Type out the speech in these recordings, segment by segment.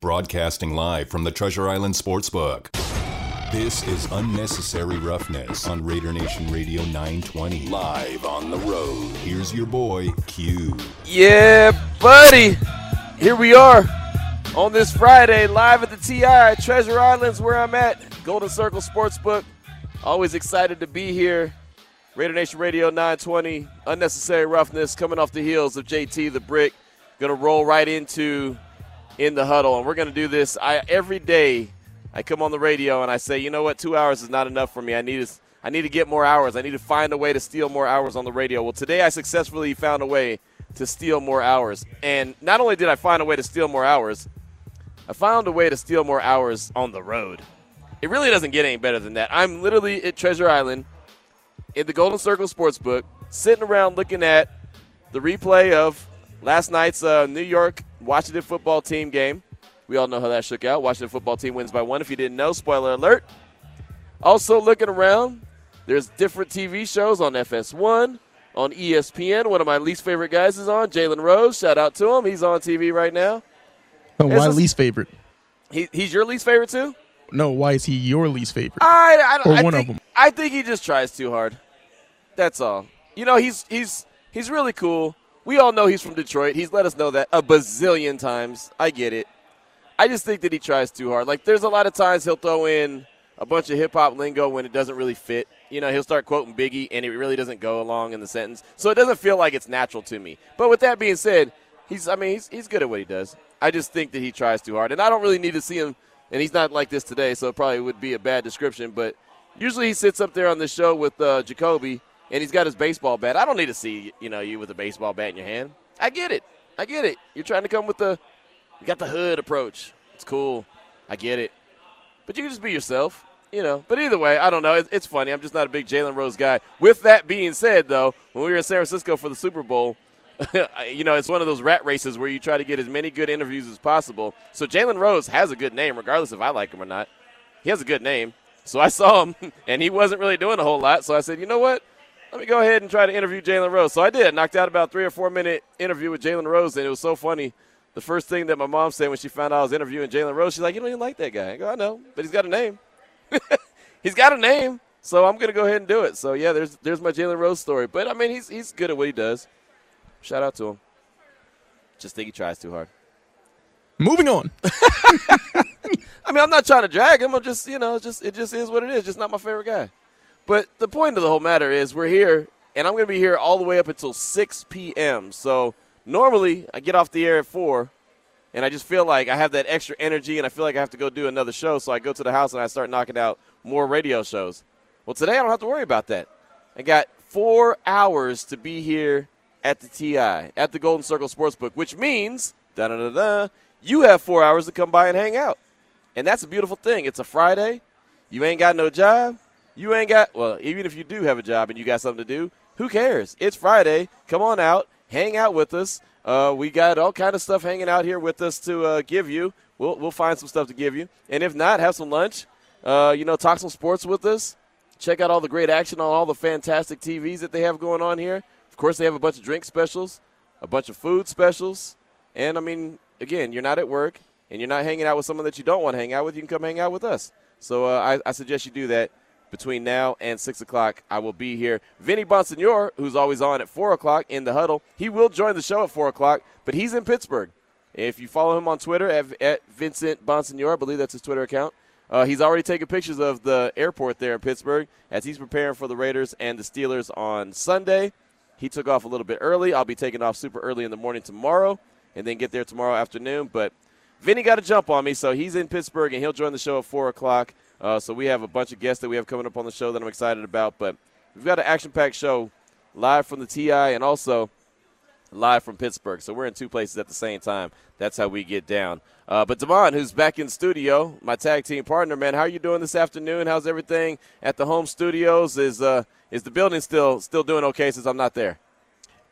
Broadcasting live from the Treasure Island Sportsbook. This is Unnecessary Roughness on Raider Nation Radio 920. Live on the road. Here's your boy, Q. Yeah, buddy. Here we are on this Friday, live at the TI, Treasure Islands, where I'm at. Golden Circle Sportsbook. Always excited to be here. Raider Nation Radio 920. Unnecessary Roughness coming off the heels of JT the Brick. Going to roll right into in the huddle. And we're going to do this I, every day I come on the radio and I say, you know what, two hours is not enough for me. I need to, I need to get more hours. I need to find a way to steal more hours on the radio. Well, today I successfully found a way to steal more hours. And not only did I find a way to steal more hours, I found a way to steal more hours on the road. It really doesn't get any better than that. I'm literally at Treasure Island in the Golden Circle Sportsbook, sitting around looking at the replay of last night's uh, New York Washington football team game. We all know how that shook out. Washington football team wins by one. If you didn't know, spoiler alert. Also looking around, there's different TV shows on FS1, on ESPN. One of my least favorite guys is on, Jalen Rose. Shout out to him. He's on TV right now. Oh, why a, least favorite? He, he's your least favorite too? No, why is he your least favorite? I, I, or I one think, of them. I think he just tries too hard. That's all. You know, he's he's he's really cool. We all know he's from Detroit. He's let us know that a bazillion times. I get it. I just think that he tries too hard. Like, there's a lot of times he'll throw in a bunch of hip hop lingo when it doesn't really fit. You know, he'll start quoting Biggie and it really doesn't go along in the sentence. So it doesn't feel like it's natural to me. But with that being said, he's I mean, he's, he's good at what he does. I just think that he tries too hard. And I don't really need to see him and he's not like this today, so it probably would be a bad description, but usually he sits up there on the show with uh, Jacoby and he's got his baseball bat. I don't need to see, you know, you with a baseball bat in your hand. I get it. I get it. You're trying to come with the you got the hood approach. It's cool. I get it. But you can just be yourself, you know. But either way, I don't know. It's, it's funny. I'm just not a big Jalen Rose guy. With that being said, though, when we were in San Francisco for the Super Bowl, you know, it's one of those rat races where you try to get as many good interviews as possible. So Jalen Rose has a good name, regardless if I like him or not. He has a good name. So I saw him, and he wasn't really doing a whole lot. So I said, you know what? Let me go ahead and try to interview Jalen Rose. So I did. Knocked out about three or four minute interview with Jalen Rose, and it was so funny. The first thing that my mom said when she found out I was interviewing Jalen Rose, she's like, "You don't even like that guy." I go, "I know, but he's got a name. he's got a name, so I'm gonna go ahead and do it." So yeah, there's there's my Jalen Rose story. But I mean, he's he's good at what he does. Shout out to him. Just think he tries too hard. Moving on. I mean, I'm not trying to drag him. I'm just, you know, just it just is what it is. Just not my favorite guy. But the point of the whole matter is we're here, and I'm going to be here all the way up until 6 p.m. So normally I get off the air at 4, and I just feel like I have that extra energy, and I feel like I have to go do another show. So I go to the house and I start knocking out more radio shows. Well, today I don't have to worry about that. I got four hours to be here at the TI, at the Golden Circle Sportsbook, which means, da da da da, you have four hours to come by and hang out. And that's a beautiful thing. It's a Friday. You ain't got no job. You ain't got, well, even if you do have a job and you got something to do, who cares? It's Friday. Come on out. Hang out with us. Uh, we got all kind of stuff hanging out here with us to uh, give you. We'll, we'll find some stuff to give you. And if not, have some lunch. Uh, you know, talk some sports with us. Check out all the great action on all the fantastic TVs that they have going on here. Of course, they have a bunch of drink specials, a bunch of food specials. And, I mean, again, you're not at work and you're not hanging out with someone that you don't want to hang out with. You can come hang out with us. So uh, I, I suggest you do that between now and 6 o'clock. I will be here. Vinny Bonsignore, who's always on at 4 o'clock in the huddle, he will join the show at 4 o'clock, but he's in Pittsburgh. If you follow him on Twitter at, at Vincent Bonsignore, I believe that's his Twitter account, uh, he's already taken pictures of the airport there in Pittsburgh as he's preparing for the Raiders and the Steelers on Sunday. He took off a little bit early. I'll be taking off super early in the morning tomorrow and then get there tomorrow afternoon. But Vinny got a jump on me, so he's in Pittsburgh and he'll join the show at 4 o'clock. Uh, so we have a bunch of guests that we have coming up on the show that I'm excited about. But we've got an action packed show live from the TI and also live from Pittsburgh. So we're in two places at the same time. That's how we get down. Uh, but Devon, who's back in studio, my tag team partner, man, how are you doing this afternoon? How's everything at the home studios? Is uh, is the building still still doing okay since I'm not there?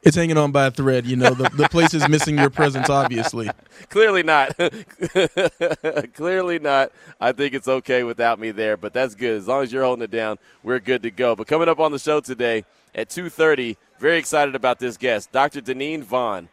It's hanging on by a thread. You know, the, the place is missing your presence, obviously. Clearly not. Clearly not. I think it's okay without me there, but that's good. As long as you're holding it down, we're good to go. But coming up on the show today at 2.30, very excited about this guest, Dr. Deneen Vaughn.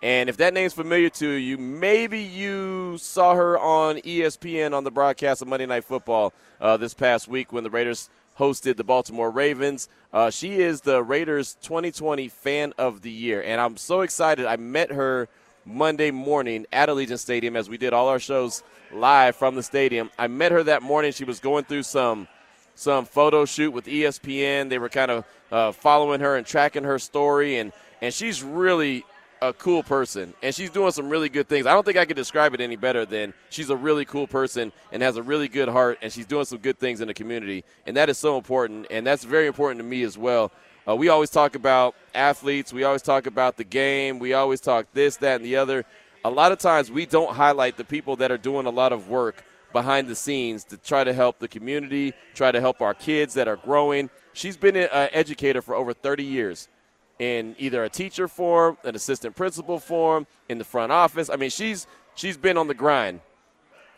And if that name's familiar to you, maybe you saw her on ESPN on the broadcast of Monday Night Football uh, this past week when the Raiders hosted the Baltimore Ravens. Uh, she is the Raiders 2020 Fan of the Year, and I'm so excited. I met her Monday morning at Allegiant Stadium as we did all our shows live from the stadium. I met her that morning. She was going through some some photo shoot with ESPN. They were kind of uh, following her and tracking her story, and and she's really a cool person, and she's doing some really good things. I don't think I could describe it any better than she's a really cool person and has a really good heart, and she's doing some good things in the community, and that is so important, and that's very important to me as well. Uh, we always talk about athletes, we always talk about the game, we always talk this, that, and the other. A lot of times we don't highlight the people that are doing a lot of work behind the scenes to try to help the community, try to help our kids that are growing. She's been an educator for over 30 years in either a teacher form, an assistant principal form, in the front office. I mean, she's she's been on the grind.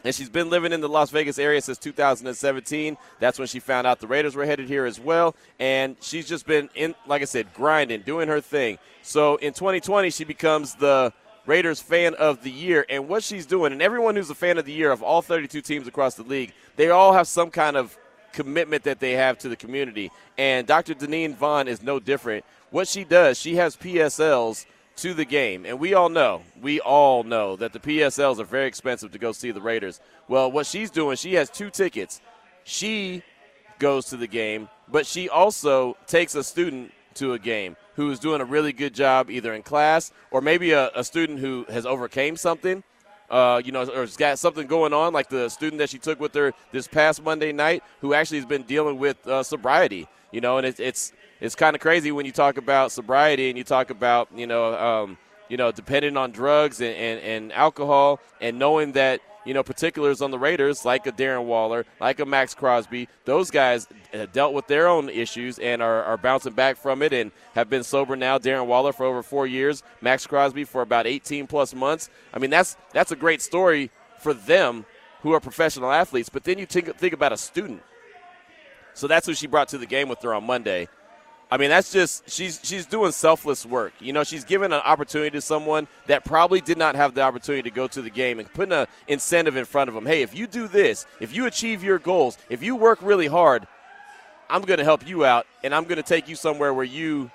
And she's been living in the Las Vegas area since 2017. That's when she found out the Raiders were headed here as well. And she's just been in, like I said, grinding, doing her thing. So in 2020, she becomes the Raiders fan of the year. And what she's doing, and everyone who's a fan of the year of all 32 teams across the league, they all have some kind of commitment that they have to the community. And Dr. Deneen Vaughn is no different what she does, she has PSLs to the game. And we all know, we all know that the PSLs are very expensive to go see the Raiders. Well, what she's doing, she has two tickets. She goes to the game, but she also takes a student to a game who is doing a really good job either in class or maybe a, a student who has overcame something. Uh, you know, or has got something going on, like the student that she took with her this past Monday night, who actually has been dealing with uh, sobriety. You know, and it, it's it's kind of crazy when you talk about sobriety and you talk about you know um, you know depending on drugs and, and, and alcohol and knowing that you know particulars on the Raiders like a Darren Waller, like a Maxx Crosby, those guys uh, dealt with their own issues and are, are bouncing back from it and have been sober now. Darren Waller for over four years, Maxx Crosby for about 18 plus months. I mean that's that's a great story for them who are professional athletes. But then you think, think about a student. So that's who she brought to the game with her on Monday. I mean, that's just she's she's doing selfless work. You know, she's giving an opportunity to someone that probably did not have the opportunity to go to the game and putting an incentive in front of them. Hey, if you do this, if you achieve your goals, if you work really hard, I'm going to help you out, and I'm going to take you somewhere where you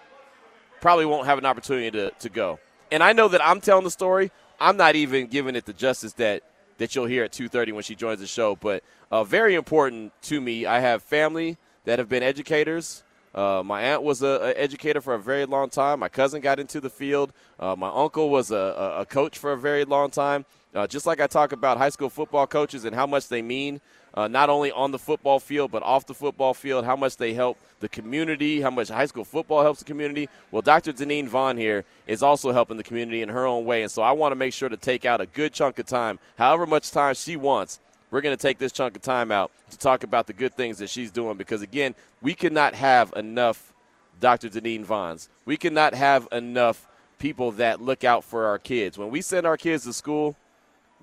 probably won't have an opportunity to, to go. And I know that I'm telling the story. I'm not even giving it the justice that that you'll hear at 2:30 when she joins the show. But uh, very important to me. I have family that have been educators uh, my aunt was an educator for a very long time. My cousin got into the field. Uh, my uncle was a, a, coach for a very long time. Uh, just like I talk about high school football coaches and how much they mean, uh, not only on the football field, but off the football field, how much they help the community, how much high school football helps the community. Well, Dr. Deneen Vaughn here is also helping the community in her own way. And so I want to make sure to take out a good chunk of time, however much time she wants, we're going to take this chunk of time out to talk about the good things that she's doing because, again, we cannot have enough Dr. Deneen Vaughns. We cannot have enough people that look out for our kids. When we send our kids to school,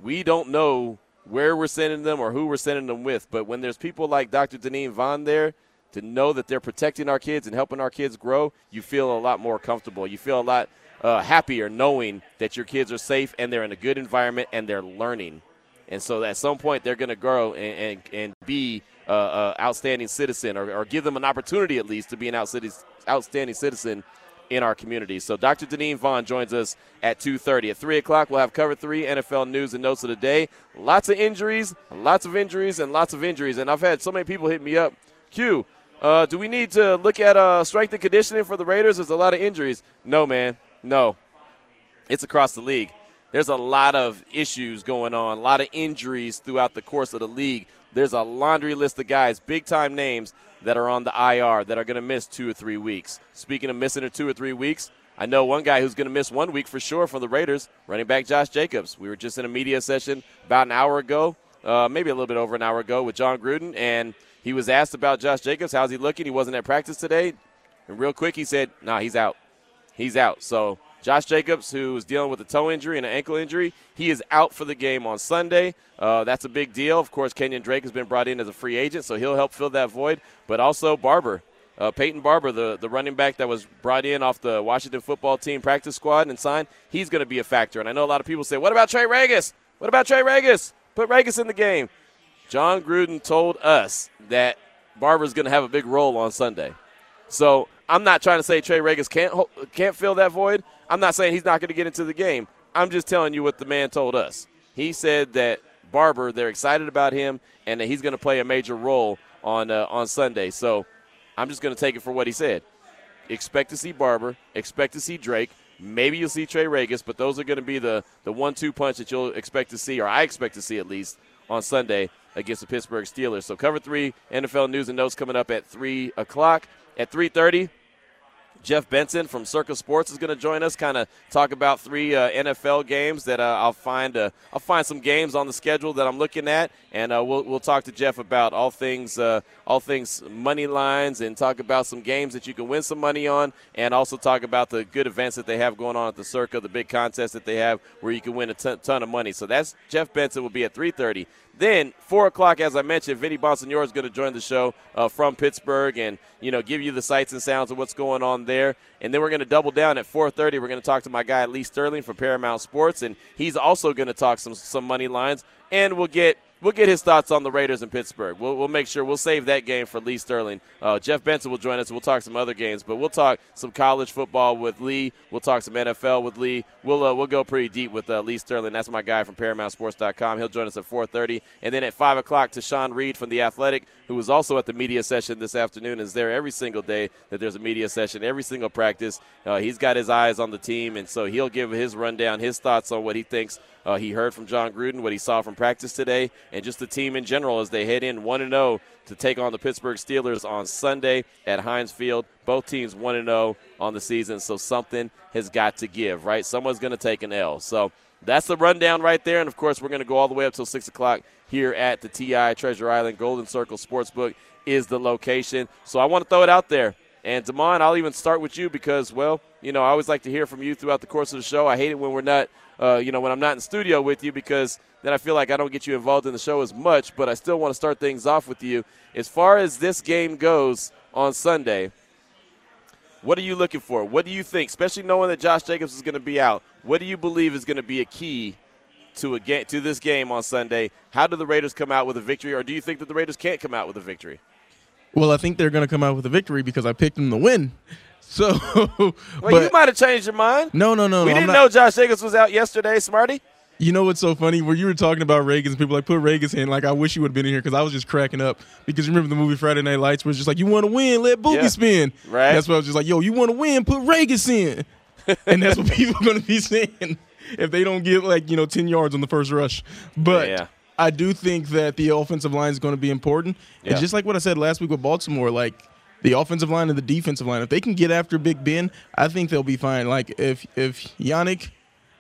we don't know where we're sending them or who we're sending them with. But when there's people like Dr. Deneen Vaughn there to know that they're protecting our kids and helping our kids grow, you feel a lot more comfortable. You feel a lot uh, happier knowing that your kids are safe and they're in a good environment and they're learning. And so at some point, they're going to grow and, and, and be an uh, outstanding citizen or, or, give them an opportunity at least to be an outstanding citizen in our community. So Dr. Deneen Vaughn joins us at 2.30. At 3 o'clock, we'll have cover three NFL news and notes of the day. Lots of injuries, lots of injuries, and lots of injuries. And I've had so many people hit me up. Q, uh, do we need to look at uh, strength and conditioning for the Raiders? There's a lot of injuries. No, man. No. It's across the league there's a lot of issues going on, a lot of injuries throughout the course of the league. There's a laundry list of guys, big time names, that are on the IR that are going to miss two or three weeks. Speaking of missing in two or three weeks, I know one guy who's going to miss one week for sure from the Raiders, running back Josh Jacobs. We were just in a media session about an hour ago, uh, maybe a little bit over an hour ago, with Jon Gruden, and he was asked about Josh Jacobs. How's he looking? He wasn't at practice today. And real quick, he said, nah, he's out. He's out. So Josh Jacobs, who is dealing with a toe injury and an ankle injury, he is out for the game on Sunday. Uh, that's a big deal. Of course, Kenyon Drake has been brought in as a free agent, so he'll help fill that void. But also Barber. uh, Peyton Barber, the, the running back that was brought in off the Washington football team practice squad and signed, he's going to be a factor. And I know a lot of people say, what about Trey Ragas? What about Trey Ragas? Put Ragas in the game. Jon Gruden told us that Barber's going to have a big role on Sunday. So I'm not trying to say Trey Ragas can't can't fill that void. I'm not saying he's not going to get into the game. I'm just telling you what the man told us. He said that Barber, they're excited about him, and that he's going to play a major role on uh, on Sunday. So I'm just going to take it for what he said. Expect to see Barber. Expect to see Drake. Maybe you'll see Trey Ragas, but those are going to be the the one-two punch that you'll expect to see, or I expect to see at least on Sunday against the Pittsburgh Steelers. So cover three NFL news and notes coming up at three o'clock. At 3:30, Jeff Benson from Circa Sports is going to join us, kind of talk about three uh, NFL games that uh, I'll find. Uh, I'll find some games on the schedule that I'm looking at, and uh, we'll we'll talk to Jeff about all things uh, all things money lines, and talk about some games that you can win some money on, and also talk about the good events that they have going on at the Circa, the big contest that they have where you can win a ton, ton of money. So that's Jeff Benson will be at 3:30. Then four o'clock, as I mentioned, Vinny Bonsignore is going to join the show uh, from Pittsburgh and you know give you the sights and sounds of what's going on there. And then we're going to double down at 4:30. We're going to talk to my guy Lee Sterling from Paramount Sports, and he's also going to talk some some money lines. And we'll get we'll get his thoughts on the Raiders in Pittsburgh. We'll, we'll make sure we'll save that game for Lee Sterling. Uh, Jeff Benson will join us. We'll talk some other games, but we'll talk some college football with Lee. We'll talk some NFL with Lee. We'll uh, we'll go pretty deep with uh, Lee Sterling. That's my guy from ParamountSports.com. He'll join us at 4:30, and then at five o'clock, Tashan Reed from the Athletic, who was also at the media session this afternoon, is there every single day that there's a media session, every single practice. Uh, he's got his eyes on the team, and so he'll give his rundown, his thoughts on what he thinks uh, he heard from Jon Gruden, what he saw from practice today, and just the team in general as they head in 1 0 to take on the Pittsburgh Steelers on Sunday at Heinz Field. Both teams 1 0 on the season, so something has got to give, right? Someone's going to take an L. So that's the rundown right there. And of course, we're going to go all the way up till 6 o'clock here at the TI Treasure Island Golden Circle Sportsbook is the location. So I want to throw it out there. And Damon, I'll even start with you because, well, you know, I always like to hear from you throughout the course of the show. I hate it when we're not uh, you know, when I'm not in studio with you because then I feel like I don't get you involved in the show as much. But I still want to start things off with you. As far as this game goes on Sunday, what are you looking for? What do you think, especially knowing that Josh Jacobs is going to be out? What do you believe is going to be a key to a game to this game on Sunday? How do the Raiders come out with a victory, or do you think that the Raiders can't come out with a victory? Well, I think they're going to come out with a victory because I picked them to win. So, well, but, you might have changed your mind. No, no, no. We no, didn't know Josh Jacobs was out yesterday, Smarty. You know what's so funny? Where you were talking about Ragas, people like put Ragas in. Like I wish you would have been in here because I was just cracking up. Because you remember the movie Friday Night Lights, where it's just like you want to win, let Boobie yeah. spin. Right. That's what I was just like, yo, you want to win, put Ragas in. and that's what people are going to be saying if they don't get like you know ten yards on the first rush. But yeah. I do think that the offensive line is going to be important. Yeah. And just like what I said last week with Baltimore, like the offensive line and the defensive line. If they can get after Big Ben, I think they'll be fine. Like if if Yannick,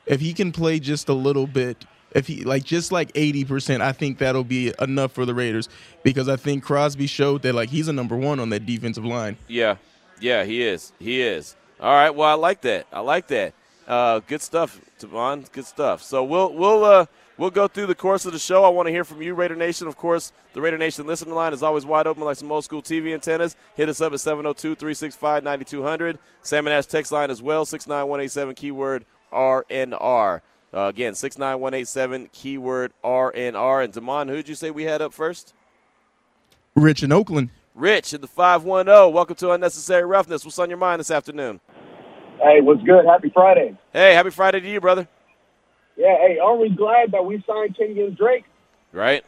if he can play just a little bit, if he like just like eighty percent, I think that'll be enough for the Raiders because I think Crosby showed that like he's a number one on that defensive line. Yeah, yeah, he is. He is. All right. Well, I like that. I like that. Uh, good stuff, Tavon. Good stuff. So we'll we'll uh, We'll go through the course of the show. I want to hear from you, Raider Nation. Of course, the Raider Nation listening line is always wide open like some old school TV antennas. Hit us up at 702 365 9200. Salmon Ash text line as well, 69187 keyword RNR. Uh, again, 69187 keyword RNR. And Damon, who'd you say we had up first? Rich in Oakland. Rich in the 510. Welcome to Unnecessary Roughness. What's on your mind this afternoon? Hey, what's good? Happy Friday. Hey, happy Friday to you, brother. Yeah, hey, aren't we glad that we signed Kenyon Drake? Right,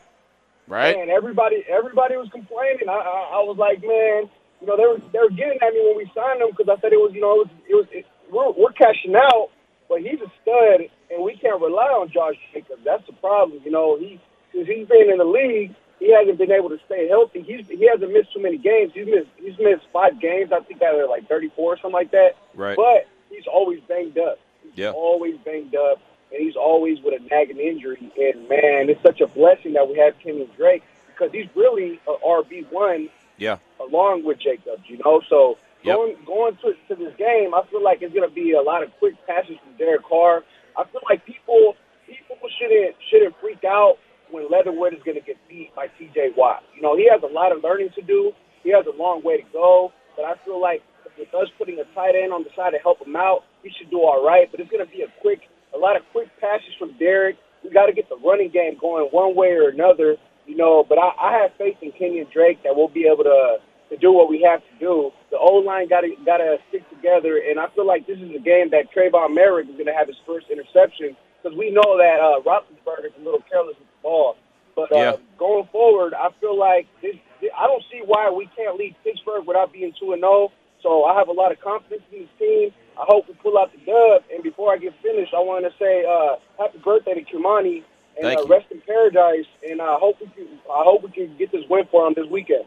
right. And everybody, everybody was complaining. I, I, I was like, man, you know, they were they were getting at me when we signed him because I said it was, you know, it was, it was it, we're, we're cashing out, but he's a stud, and we can't rely on Josh Jacobs. That's the problem. You know, he since he's been in the league, he hasn't been able to stay healthy. He's he hasn't missed too many games. He's missed he's missed five games. I think out of like thirty four or something like that. Right. But he's always banged up. He's yeah. always banged up and he's always with a nagging injury. And man, it's such a blessing that we have Kenyon Drake because he's really a RB one. Yeah. Along with Jacobs, you know, so yep. going going to, to this game, I feel like it's to be a lot of quick passes from Derek Carr. I feel like people people shouldn't shouldn't freak out when Leatherwood is to get beat by T.J. Watt. You know, he has a lot of learning to do. He has a long way to go. but I feel like with us putting a tight end on the side to help him out, he should do all right. But it's to be a quick, a lot of quick passes from Derek. We got to get the running game going one way or another, you know. But I, I have faith in Kenyon Drake that we'll be able to to do what we have to do. The O line got to got to stick together, and I feel like this is a game that Tre'von Moehrig is going to have his first interception because we know that uh, Roethlisberger is a little careless with the ball. But uh, yeah. going forward, I feel like this, I don't see why we can't lead Pittsburgh without being two and zero. Oh. So I have a lot of confidence in this team. I hope we pull out the dub. And before I get finished, I want to say uh, happy birthday to Kimani and uh, rest in paradise. And I hope we can. I hope we can get this win for him this weekend.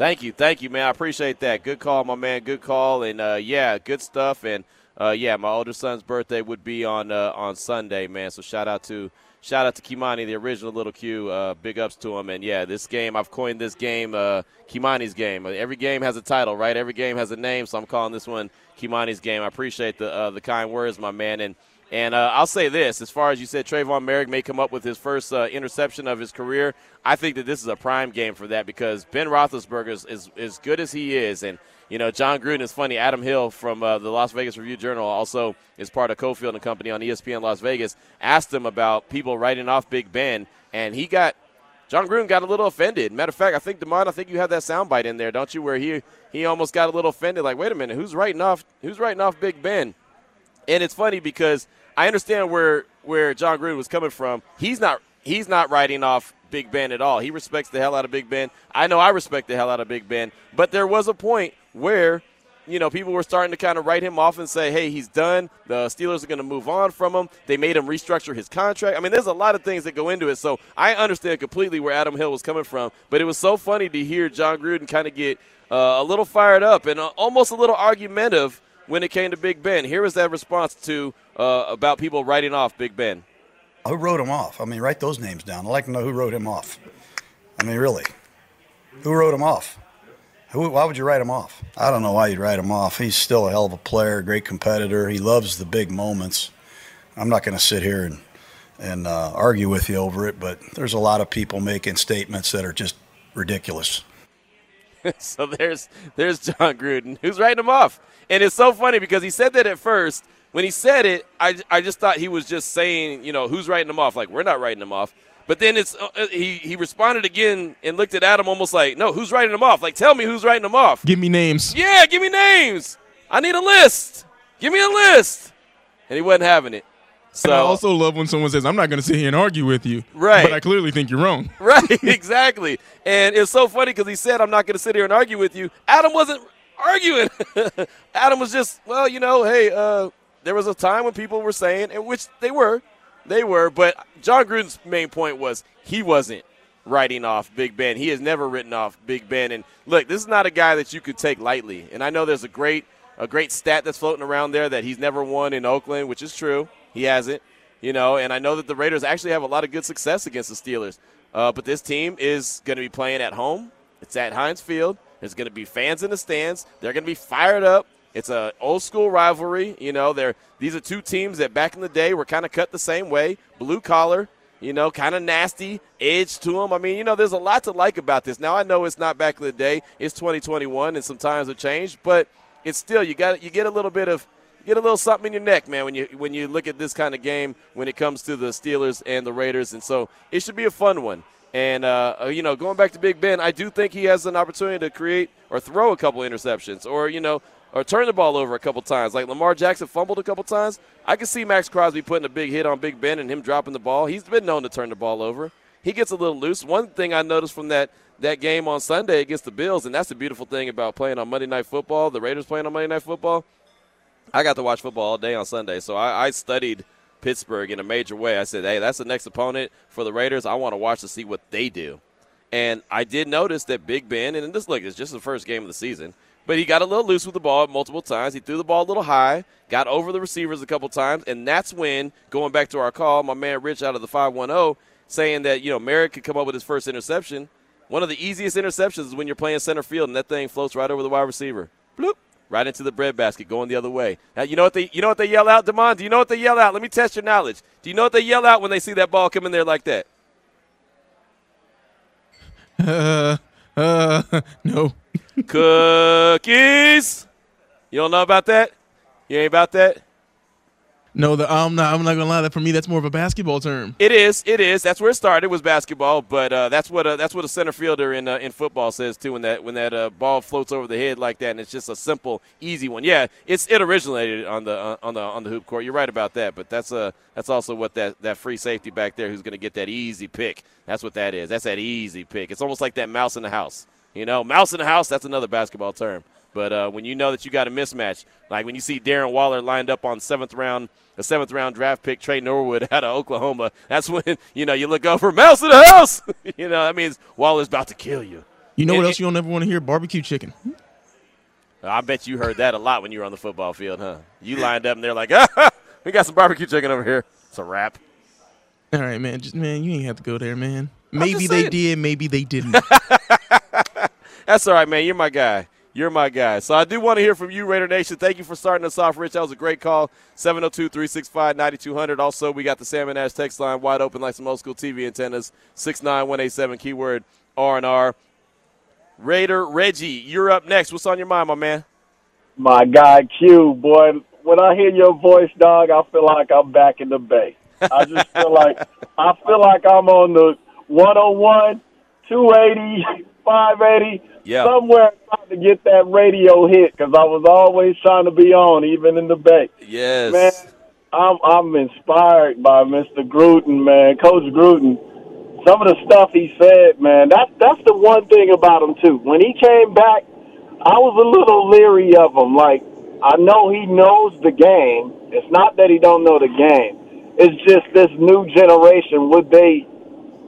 Thank you, thank you, man. I appreciate that. Good call, my man. Good call, and uh, yeah, good stuff. And uh, yeah, my older son's birthday would be on uh, on Sunday, man. So shout out to shout out to Kimani, the original little Q. Uh, big ups to him. And yeah, this game, I've coined this game uh, Kimani's game. Every game has a title, right? Every game has a name, so I'm calling this one Kimani's game. I appreciate the uh, the kind words, my man. And and uh, I'll say this: as far as you said, Tre'von Moehrig may come up with his first uh, interception of his career. I think that this is a prime game for that because Ben Roethlisberger is, is as good as he is, and you know Jon Gruden is funny. Adam Hill from uh, the Las Vegas Review Journal also is part of Cofield and Company on ESPN Las Vegas. Asked him about people writing off Big Ben, and he got Jon Gruden got a little offended. Matter of fact, I think Demond, I think you have that soundbite in there, don't you? Where he he almost got a little offended, like, wait a minute, who's writing off who's writing off Big Ben? And it's funny because I understand where where Jon Gruden was coming from. He's not he's not writing off Big Ben at all. He respects the hell out of Big Ben. I know I respect the hell out of Big Ben. But there was a point where you know, people were starting to kind of write him off and say, hey, he's done. The Steelers are going to move on from him. They made him restructure his contract. I mean, there's a lot of things that go into it. So I understand completely where Adam Hill was coming from. But it was so funny to hear Jon Gruden kind of get uh, a little fired up and uh, almost a little argumentative when it came to Big Ben. Here was that response to uh, about people writing off Big Ben. Who wrote him off? I mean, write those names down. I'd like to know who wrote him off. I mean, really, who wrote him off? Who, why would you write him off? I don't know why you'd write him off. He's still a hell of a player, great competitor. He loves the big moments. I'm not going to sit here and and uh, argue with you over it, but there's a lot of people making statements that are just ridiculous. so there's there's Jon Gruden who's writing him off, and it's so funny because he said that at first. When he said it, I, I just thought he was just saying, you know, who's writing him off? Like we're not writing him off. But then it's uh, uh, he he responded again and looked at Adam almost like, no, who's writing them off? Like tell me who's writing them off. Give me names. Yeah, give me names. I need a list. Give me a list. And he wasn't having it. So and I also love when someone says, "I'm not going to sit here and argue with you," right? But I clearly think you're wrong. Right, exactly. and it's so funny because he said, "I'm not going to sit here and argue with you." Adam wasn't arguing. Adam was just, well, you know, hey, uh, there was a time when people were saying, and which they were, they were. But Jon Gruden's main point was he wasn't writing off Big Ben. He has never written off Big Ben. And look, this is not a guy that you could take lightly. And I know there's a great a great stat that's floating around there that he's never won in Oakland, which is true. He hasn't, you know, and I know that the Raiders actually have a lot of good success against the Steelers. Uh, but this team is going to be playing at home. It's at Heinz Field. There's going to be fans in the stands. They're going to be fired up. It's a old school rivalry. You know, they're these are two teams that back in the day were kind of cut the same way, blue collar. You know, kind of nasty edge to them. I mean, you know, there's a lot to like about this. Now I know it's not back in the day. It's 2021, and some times have changed, but it's still you got you get a little bit of get a little something in your neck, man, when you when you look at this kind of game when it comes to the Steelers and the Raiders, and so it should be a fun one. And uh, uh, you know, going back to Big Ben, I do think he has an opportunity to create or throw a couple interceptions, or you know, or turn the ball over a couple times. Like Lamar Jackson fumbled a couple times. I can see Maxx Crosby putting a big hit on Big Ben and him dropping the ball. He's been known to turn the ball over. He gets a little loose. One thing I noticed from that that game on Sunday against the Bills, and that's the beautiful thing about playing on Monday Night Football. The Raiders playing on Monday Night Football. I got to watch football all day on Sunday, so I, I studied Pittsburgh in a major way. I said, "Hey, that's the next opponent for the Raiders. I want to watch to see what they do." And I did notice that Big Ben, and this look is just the first game of the season. But he got a little loose with the ball multiple times. He threw the ball a little high, got over the receivers a couple times, and that's when, going back to our call, my man Rich out of the 510 saying that, you know, Moehrig could come up with his first interception. One of the easiest interceptions is when you're playing center field and that thing floats right over the wide receiver. Bloop. Right into the breadbasket, going the other way. Now, you know what they you know what they yell out, Demond? Do you know what they yell out? Let me test your knowledge. Do you know what they yell out when they see that ball come in there like that? Uh, uh, no. Cookies. You don't know about that? You ain't about that? No, the, I'm not. I'm not gonna lie. That for me, that's more of a basketball term. It is. It is. That's where it started. It was basketball, but uh, that's what a, that's what a center fielder in uh, in football says too. When that when that uh, ball floats over the head like that, and it's just a simple, easy one. Yeah, it's it originated on the uh, on the on the hoop court. You're right about that. But that's uh that's also what that that free safety back there who's to get that easy pick. That's what that is. That's that easy pick. It's almost like that mouse in the house. You know, mouse in the house. That's another basketball term. But uh, when you know that you got a mismatch, like when you see Darren Waller lined up on seventh round, a seventh round draft pick, Tre Norwood out of Oklahoma, that's when you know you look over mouse in the house. you know that means Waller's about to kill you. You know and, what else you don't ever want to hear? Barbecue chicken. I bet you heard that a lot when you were on the football field, huh? You lined up and they're like, ah, we got some barbecue chicken over here. It's a wrap. All right, man. Just man, you ain't have to go there, man. Maybe they did, maybe they didn't. That's all right, man. You're my guy. You're my guy. So I do want to hear from you, Raider Nation. Thank you for starting us off, Rich. That was a great call. 702 365 9200. Also, we got the Salmon Ash text line wide open like some old school TV antennas. 69187, keyword R&R. Raider Reggie, you're up next. What's on your mind, my man? My guy Q, boy. When I hear your voice, dog, I feel like I'm back in the Bay. I just feel like I feel like I'm on the 101, 280, 580 yeah. somewhere trying to get that radio hit because I was always trying to be on, even in the Bay. Yes, man. I'm I'm inspired by Mr. Gruden, man, Coach Gruden. Some of the stuff he said, man, that that's the one thing about him too. When he came back, I was a little leery of him. Like I know he knows the game. It's not that he don't know the game. It's just this new generation. Would they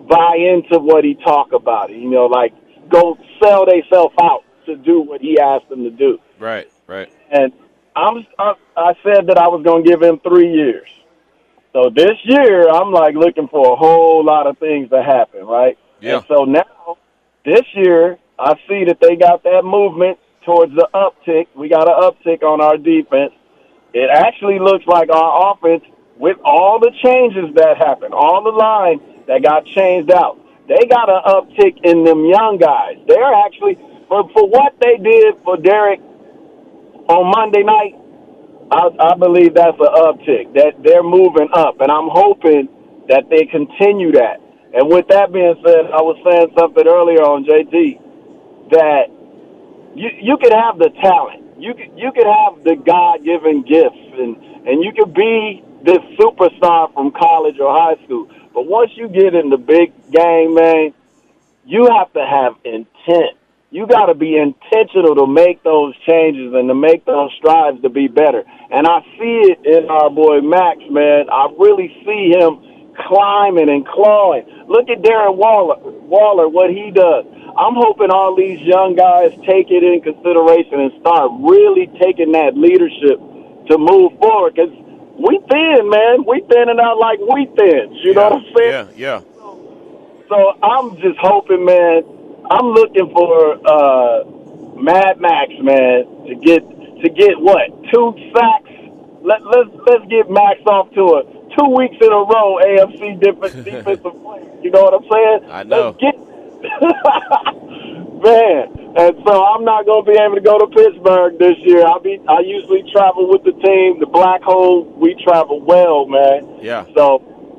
buy into what he talk about? You know, like go sell themselves out to do what he asked them to do. Right, right. And I'm, I, I said that I was going to give him three years. So this year, I'm like looking for a whole lot of things to happen, right? Yeah. And so now, this year, I see that they got that movement towards the uptick. We got an uptick on our defense. It actually looks like our offense, with all the changes that happened, all the lines that got changed out, they got an uptick in them young guys. They're actually for for what they did for Derek on Monday night. I, I believe that's an uptick. That they're moving up, and I'm hoping that they continue that. And with that being said, I was saying something earlier on JT that you you could have the talent, you could you could have the God given gifts, and and you could be this superstar from college or high school. But once you get in the big game, man, you have to have intent. You got to be intentional to make those changes and to make those strides to be better. And I see it in our boy Max, man. I really see him climbing and clawing. Look at Darren Waller, Waller, what he does. I'm hoping all these young guys take it in consideration and start really taking that leadership to move forward. Because we thin, man. We thinning out like we thins. You yeah, know what I'm saying? Yeah, yeah. So I'm just hoping, man. I'm looking for uh, Mad Max, man, to get to get what two sacks. Let let's let's get Max off to a two weeks in a row AFC defensive play. You know what I'm saying? I know. Let's get man. And so I'm not going to be able to go to Pittsburgh this year. I be I usually travel with the team. The Black Hole, we travel well, man. Yeah. So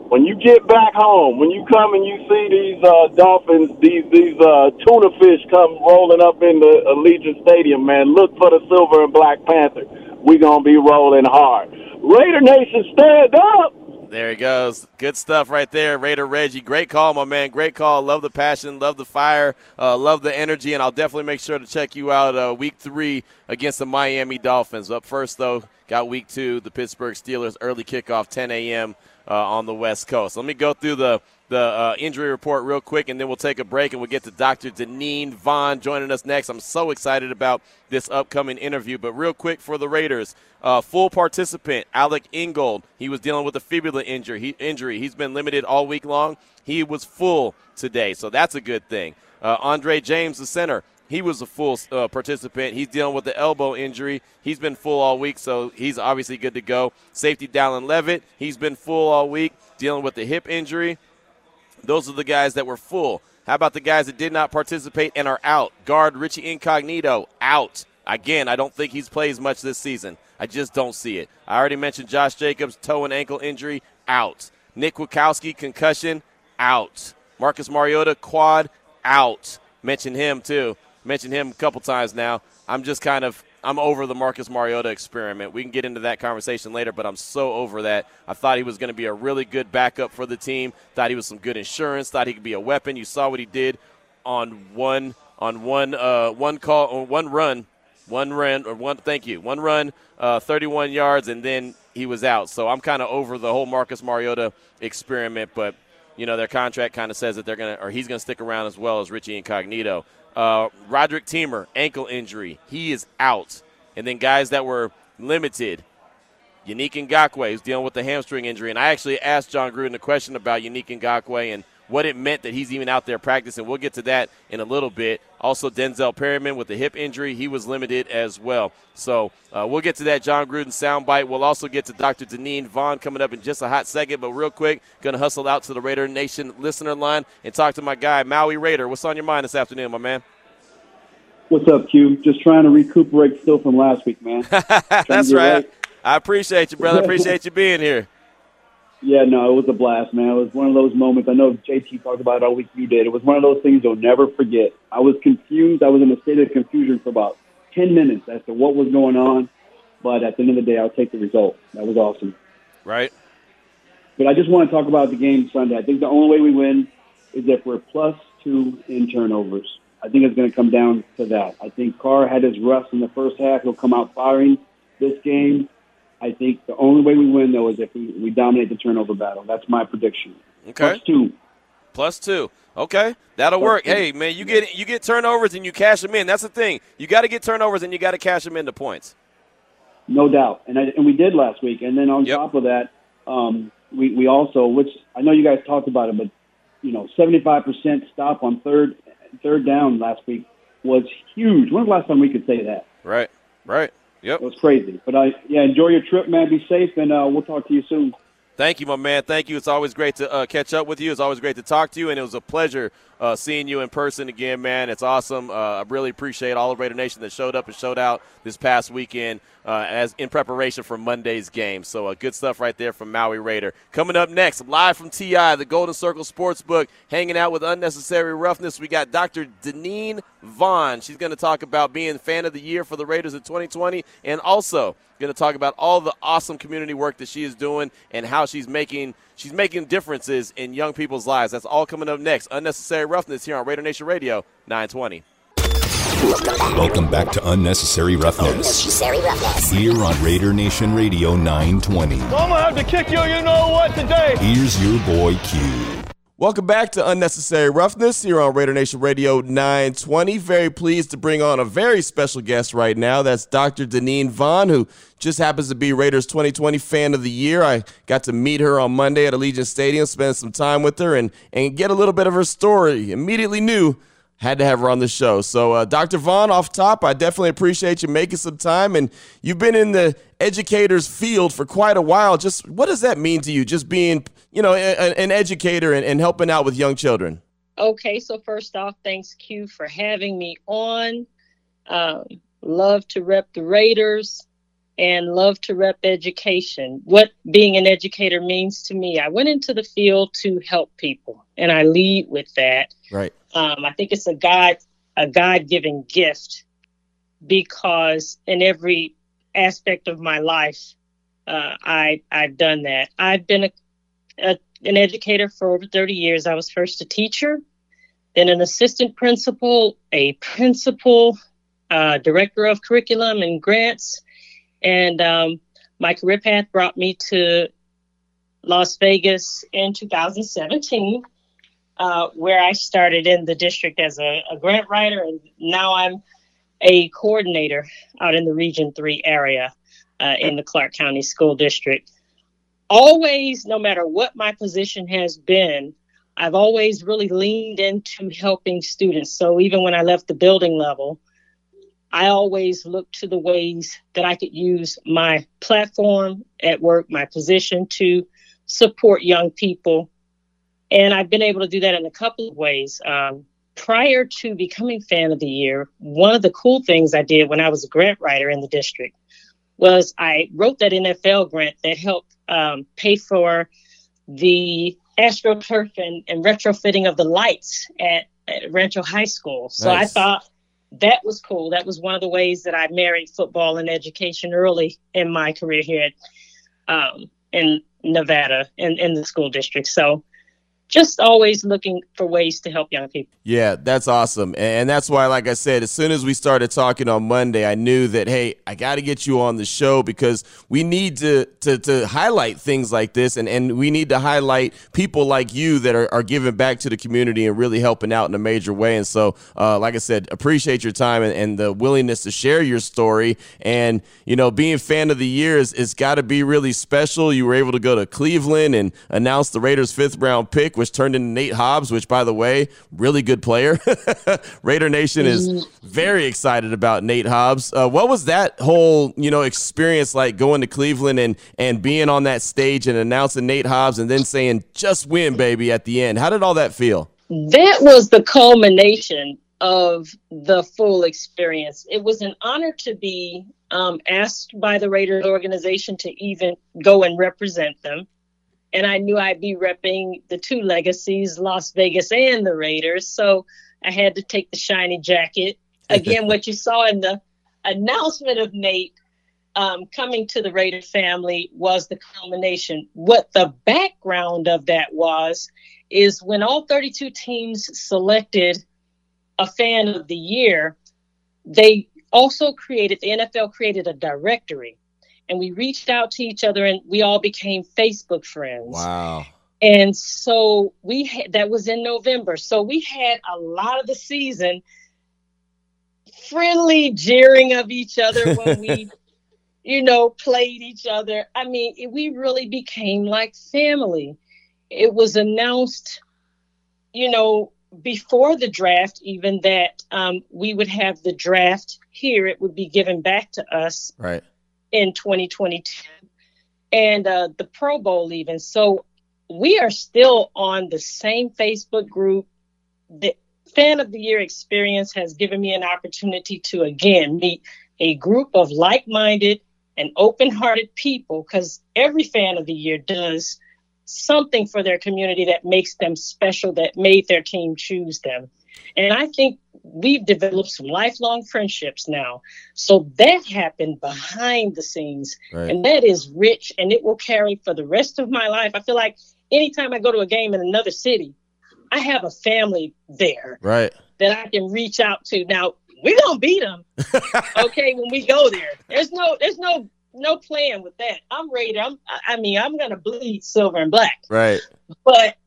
when you get back home, when you come and you see these uh, dolphins, these these uh, tuna fish come rolling up in the Allegiant Stadium, man, look for the silver and black panther. We gonna be rolling hard. Raider Nation, stand up! There he goes. Good stuff right there, Raider Reggie. Great call, my man. Great call. Love the passion, love the fire, uh, love the energy, and I'll definitely make sure to check you out uh, week three against the Miami Dolphins. Up first, though, got week two, the Pittsburgh Steelers, early kickoff, 10 a.m. Uh, on the West Coast. Let me go through the the uh, injury report real quick, and then we'll take a break and we'll get to Dr. Deneen Vaughn joining us next. I'm so excited about this upcoming interview. But real quick for the Raiders, uh, full participant Alec Ingold. He was dealing with a fibula injury. He, injury. He's been limited all week long. He was full today, so that's a good thing. Uh, Andre James, the center, he was a full uh, participant. He's dealing with the elbow injury. He's been full all week, so he's obviously good to go. Safety Dallin Leavitt, he's been full all week, dealing with the hip injury. Those are the guys that were full. How about the guys that did not participate and are out? Guard Richie Incognito out. Again, I don't think he's plays much this season. I just don't see it. I already mentioned Josh Jacobs, toe and ankle injury, out. Nick Kwiatkoski, concussion, out. Marcus Mariota, quad, out. Mentioned him too. Mentioned him a couple times now. I'm just kind of I'm over the Marcus Mariota experiment. We can get into that conversation later, but I'm so over that. I thought he was going to be a really good backup for the team. Thought he was some good insurance. Thought he could be a weapon. You saw what he did on one on one uh, one call on one run, one run or one. Thank you, one run, uh, 31 yards, and then he was out. So I'm kind of over the whole Marcus Mariota experiment, but you know their contract kind of says that they're gonna or he's gonna stick around as well as Richie Incognito. Uh, Roderick Teamer, ankle injury. He is out. And then guys that were limited. Yannick Ngakoue, is dealing with the hamstring injury. And I actually asked Jon Gruden a question about Yannick Ngakoue and what it meant that he's even out there practicing. We'll get to that in a little bit. Also, Denzel Perryman with the hip injury, he was limited as well. So uh, we'll get to that Jon Gruden soundbite. We'll also get to Dr. Deneen Vaughn coming up in just a hot second. But real quick, going to hustle out to the Raider Nation listener line and talk to my guy, Maui Raider. What's on your mind this afternoon, my man? What's up, Q? Just trying to recuperate still from last week, man. That's right. right. I appreciate you, brother. appreciate you being here. Yeah, no, it was a blast, man. It was one of those moments. I know JT talked about it all week. You did. It was one of those things you'll never forget. I was confused. I was in a state of confusion for about ten minutes as to what was going on. But at the end of the day, I'll take the result. That was awesome. Right. But I just want to talk about the game Sunday. I think the only way we win is if we're plus two in turnovers. I think it's going to come down to that. I think Carr had his rust in the first half. He'll come out firing this game. I think the only way we win though is if we, we dominate the turnover battle. That's my prediction. Okay. Plus two. Plus two. Okay, that'll Plus work. Two. Hey man, you get you get turnovers and you cash them in. That's the thing. You got to get turnovers and you got to cash them into points. No doubt, and I, and we did last week. And then on yep. top of that, um, we we also, which I know you guys talked about it, but you know, seventy five percent stop on third third down last week was huge. When's the last time we could say that? Right. Right. Yep. It was crazy. But I yeah, enjoy your trip, man. Be safe, and uh, we'll talk to you soon. Thank you, my man. Thank you. It's always great to uh, catch up with you. It's always great to talk to you, and it was a pleasure uh, seeing you in person again, man. It's awesome. Uh, I really appreciate all of Raider Nation that showed up and showed out this past weekend uh, as in preparation for Monday's game. So uh, good stuff right there from Maui Raider. Coming up next, live from TI, the Golden Circle Sportsbook, hanging out with Unnecessary Roughness. We got Dr. Deneen Vaughn. She's going to talk about being fan of the year for the Raiders in 2020, and also going to talk about all the awesome community work that she is doing and how she's making she's making differences in young people's lives. That's all coming up next. Unnecessary Roughness here on Raider Nation Radio 920. Welcome back to Unnecessary Roughness. Unnecessary Roughness. Here on Raider Nation Radio 920. I'm gonna have to kick you, you know what, today. Here's your boy Q. Welcome back to Unnecessary Roughness here on Raider Nation Radio 920. Very pleased to bring on a very special guest right now. That's Dr. Deneen Vaughn, who just happens to be Raiders 2020 Fan of the Year. I got to meet her on Monday at Allegiant Stadium, spend some time with her, and, and get a little bit of her story. Immediately knew had to have her on the show. So, uh, Dr. Vaughn, off top, I definitely appreciate you making some time. And you've been in the educator's field for quite a while. Just what does that mean to you, just being you know, a, an educator and, and helping out with young children? Okay, so first off, thanks Q for having me on. Um, love to rep the Raiders and love to rep education. What being an educator means to me, I went into the field to help people, and I lead with that. Right. Um, I think it's a God a God given gift because in every aspect of my life, uh, I I've done that. I've been a a, an educator for over 30 years. I was first a teacher, then an assistant principal, a principal, uh, director of curriculum and grants. And um, my career path brought me to Las Vegas in 2017, uh, where I started in the district as a, a grant writer, and now I'm a coordinator out in the Region 3 area uh, in the Clark County School District always, no matter what my position has been, I've always really leaned into helping students. So even when I left the building level, I always look to the ways that I could use my platform at work, my position to support young people And I've been able to do that in a couple of ways. Um, prior to becoming fan of the year, one of the cool things I did when I was a grant writer in the district was I wrote that NFL grant that helped um, pay for the astroturf and, and retrofitting of the lights at, at Rancho High School. So nice. I thought that was cool. That was one of the ways that I married football and education early in my career here at, um, in Nevada in, in the school district. So just always looking for ways to help young people. Yeah, that's awesome. And that's why, like I said, as soon as we started talking on Monday, I knew that, hey, I got to get you on the show because we need to, to, to highlight things like this and, and we need to highlight people like you that are, are giving back to the community and really helping out in a major way. And so, uh, like I said, appreciate your time and, and, the willingness to share your story. And, you know, being fan of the year is, it's got to be really special. You were able to go to Cleveland and announce the Raiders' fifth round pick which turned into Nate Hobbs, which, by the way, really good player. Raider Nation is mm-hmm. very excited about Nate Hobbs. Uh, what was that whole you know experience like going to Cleveland and and being on that stage and announcing Nate Hobbs and then saying "Just win, baby" at the end? How did all that feel? That was the culmination of the full experience. It was an honor to be um, asked by the Raiders organization to even go and represent them and I knew I'd be repping the two legacies, Las Vegas and the Raiders. So I had to take the shiny jacket. Again, what you saw in the announcement of Nate um, coming to the Raider family was the culmination. What the background of that was is when all 32 teams selected a fan of the year, they also created, the NFL created a directory and we reached out to each other and we all became Facebook friends. Wow. And so we had that was in November. So we had a lot of the season friendly jeering of each other when we you know played each other. I mean, we really became like family. It was announced you know before the draft even that um, we would have the draft here it would be given back to us right in 2022 and uh, the Pro Bowl even. So we are still on the same Facebook group. The Fan of the Year experience has given me an opportunity to again meet a group of like minded and open hearted people because every Fan of the Year does something for their community that makes them special, that made their team choose them. And I think we've developed some lifelong friendships now. So that happened behind the scenes. Right. And that is rich and it will carry for the rest of my life. I feel like anytime I go to a game in another city, I have a family there. Right. That I can reach out to. Now, we're gonna beat them. okay, when we go there. There's no there's no no plan with that. I'm ready. I'm I mean, I'm gonna bleed silver and black. Right. But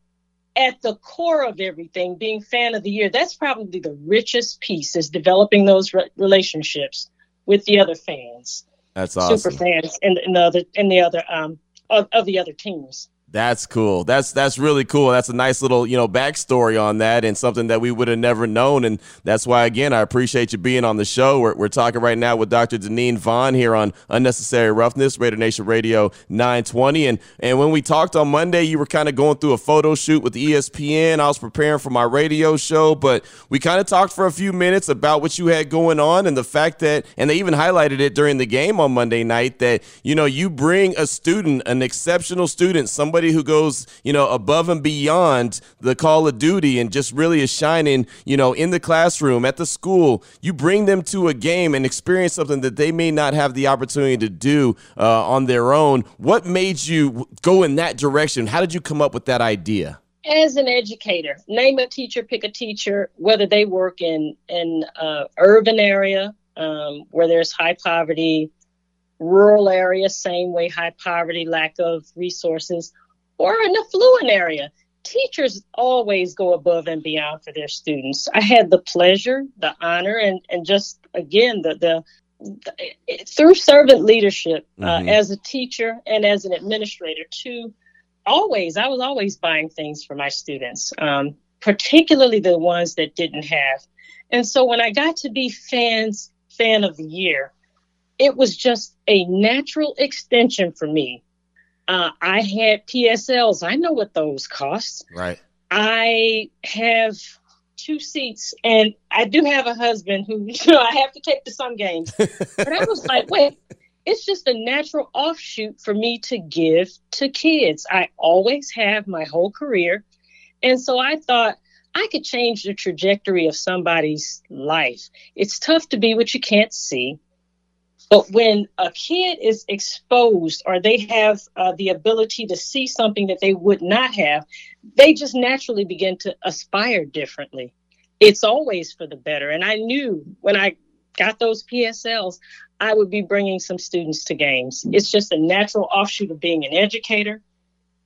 at the core of everything, being fan of the year, that's probably the richest piece is developing those re- relationships with the other fans. That's awesome. Super fans and, and the other and the other um of, of the other teams. That's cool. That's that's really cool. That's a nice little you know backstory on that, and something that we would have never known. And that's why again I appreciate you being on the show. We're, we're talking right now with Dr. Deneen Vaughn here on Unnecessary Roughness, Raider Nation Radio 920. And and when we talked on Monday, you were kind of going through a photo shoot with ESPN. I was preparing for my radio show, but we kind of talked for a few minutes about what you had going on and the fact that, and they even highlighted it during the game on Monday night that you know you bring a student, an exceptional student, somebody somebody who goes, you know, above and beyond the call of duty and just really is shining, you know, in the classroom, at the school, you bring them to a game and experience something that they may not have the opportunity to do uh, on their own. What made you go in that direction? How did you come up with that idea? as an educator, name a teacher, pick a teacher, whether they work in in uh, urban area um, where there's high poverty, rural area, same way, high poverty, lack of resources, or an affluent area. Teachers always go above and beyond for their students. I had the pleasure, the honor, and, and just again, the, the, the through servant leadership uh, mm-hmm. as a teacher and as an administrator to always, I was always buying things for my students, um, particularly the ones that didn't have. And so when I got to be fans, fan of the year, it was just a natural extension for me uh, I had PSLs. I know what those cost. Right. I have two seats, and I do have a husband who you know I have to take to some games. but I was like, wait, it's just a natural offshoot for me to give to kids. I always have my whole career, and so I thought I could change the trajectory of somebody's life. It's tough to be what you can't see. But when a kid is exposed or they have uh, the ability to see something that they would not have, they just naturally begin to aspire differently. It's always for the better. And I knew when I got those PSLs, I would be bringing some students to games. It's just a natural offshoot of being an educator,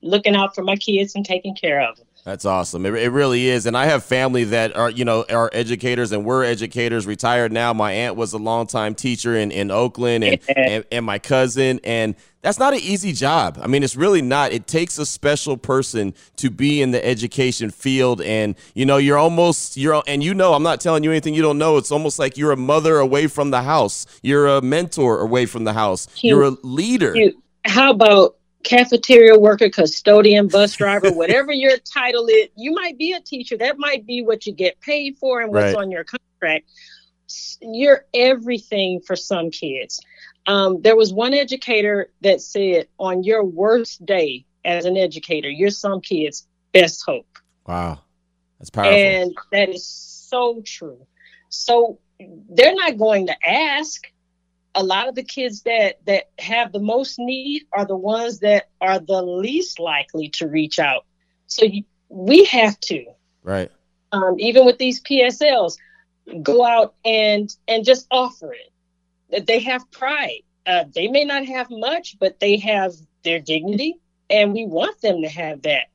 looking out for my kids and taking care of them. That's awesome. It, it really is. And I have family that are, you know, are educators and we're educators, retired now. My aunt was a longtime teacher in, in Oakland and, and, and my cousin. And that's not an easy job. I mean, it's really not. It takes a special person to be in the education field. And, you know, you're almost, you're, and you know, I'm not telling you anything you don't know. It's almost like you're a mother away from the house. You're a mentor away from the house. Cute. You're a leader. Cute. How about cafeteria worker, custodian, bus driver, whatever your title is, you might be a teacher. That might be what you get paid for and what's right. on your contract. You're everything for some kids. Um, there was one educator that said, on your worst day as an educator, you're some kids' best hope. Wow. That's powerful. And that is so true. So they're not going to ask a lot of the kids that that have the most need are the ones that are the least likely to reach out. So you, we have to, right? Um, even with these PSLs, go out and and just offer it. That They have pride. Uh, they may not have much, but they have their dignity, and we want them to have that.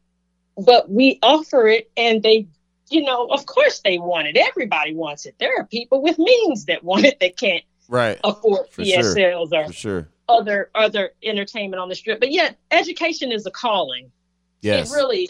But we offer it, and they, you know, of course they want it. Everybody wants it. There are people with means that want it that can't right afford For PSLs sure. or For sure. other other entertainment on the strip. But yet, education is a calling. Yes, it really,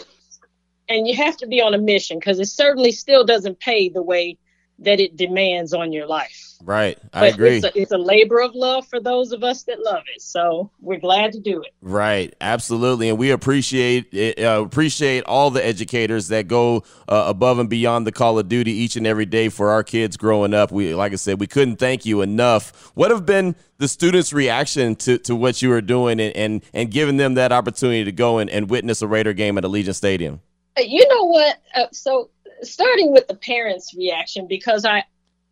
and you have to be on a mission because it certainly still doesn't pay the way that it demands on your life. Right. I but agree. It's a, it's a, labor of love for those of us that love it. So we're glad to do it. Right. Absolutely. And we appreciate it, uh, appreciate all the educators that go uh, above and beyond the call of duty each and every day for our kids growing up. We, like I said, we couldn't thank you enough. What have been the students' reaction to, to what you are doing and, and, and giving them that opportunity to go and, and witness a Raider game at Allegiant Stadium? You know what? Uh, so starting with the parents' reaction, because I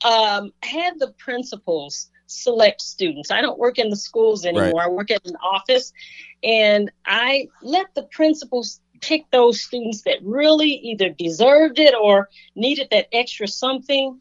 um, had the principals select students. I don't work in the schools anymore. Right. I work at an office, and I let the principals pick those students that really either deserved it or needed that extra something.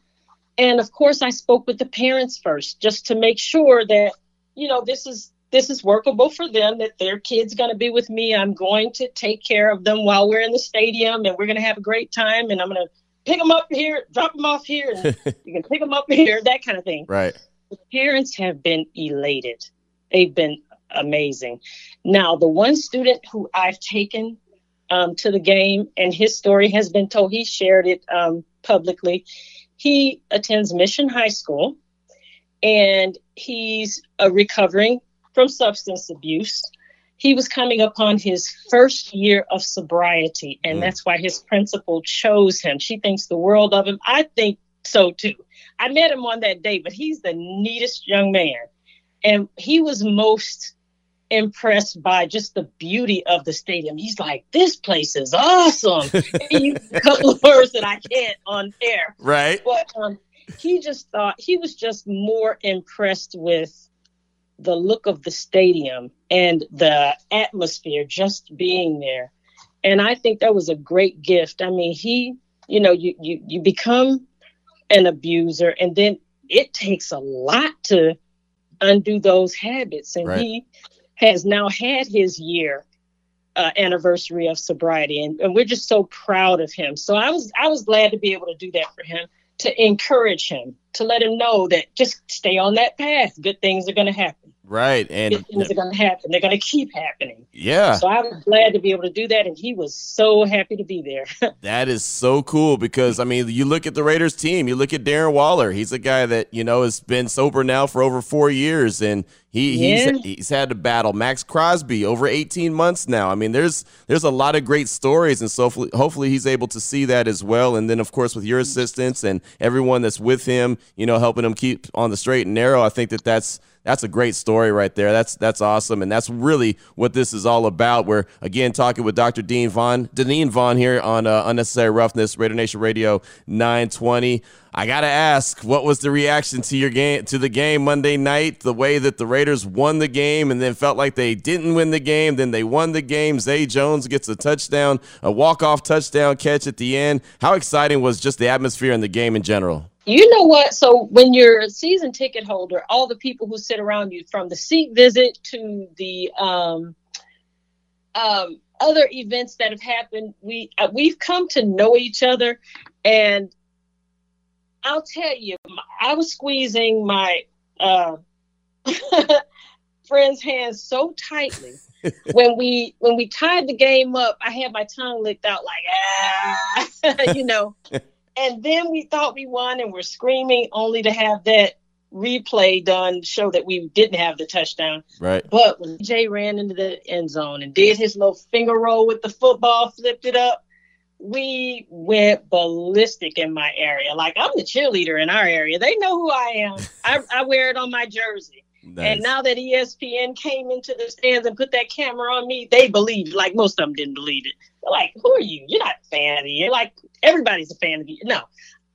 And of course, I spoke with the parents first just to make sure that you know this is this is workable for them that their kid's going to be with me. I'm going to take care of them while we're in the stadium and we're going to have a great time and i'm going to pick them up here drop them off here and you can pick them up here that kind of thing. Right. The parents have been elated. They've been amazing. Now the one student who i've taken um, to the game and his story has been told he shared it um, publicly. He attends mission high school and he's a recovering from substance abuse. He was coming upon his first year of sobriety, and mm. that's why his principal chose him. She thinks the world of him. I think so too. I met him on that day, but he's the neatest young man. And he was most impressed by just the beauty of the stadium. He's like, this place is awesome. a couple of words that I can't on air. Right. But um, he just thought he was just more impressed with the look of the stadium and the atmosphere just being there. And I think that was a great gift. I mean, he, you know, you you you become an abuser and then it takes a lot to undo those habits and right. he has now had his year uh, anniversary of sobriety and, and we're just so proud of him so i was i was glad to be able to do that for him to encourage him to let him know that just stay on that path. Good things are going to happen Right, and things are going to happen. They're going to keep happening. Yeah. So I was glad to be able to do that, and he was so happy to be there. that is so cool because I mean, you look at the Raiders team. You look at Darren Waller. He's a guy that you know has been sober now for over four years, and he yeah. he's he's had to battle Maxx Crosby over 18 months now. I mean, there's there's a lot of great stories, and so hopefully, hopefully he's able to see that as well. And then of course with your assistance and everyone that's with him, you know, helping him keep on the straight and narrow. I think that that's that's a great story right there. That's that's awesome, and that's really what this is all about. We're again talking with Dr. Dean Vaughn, Deneen Vaughn here on uh, Unnecessary Roughness, Raider Nation Radio 920. I gotta ask, what was the reaction to your game to the game Monday night? The way that the Raiders won the game and then felt like they didn't win the game, then they won the game. Zay Jones gets a touchdown, a walk-off touchdown catch at the end. How exciting was just the atmosphere in the game in general? You know what? So when you're a season ticket holder, all the people who sit around you, from the seat visit to the um, um, other events that have happened, we uh, we've come to know each other, and I'll tell you, I was squeezing my uh, friend's hands so tightly when we when we tied the game up. I had my tongue licked out like ah, you know. And then we thought we won and we're screaming only to have that replay done show that we didn't have the touchdown. Right. But when Jay ran into the end zone and did his little finger roll with the football, flipped it up, we went ballistic in my area. Like I'm the cheerleader in our area. They know who I am. I, I wear it on my jersey. Nice. And now that ESPN came into the stands and put that camera on me, they believed. Like most of them didn't believe it. They're like, "Who are you? You're not a fan of the year." Like everybody's a fan of the year. No,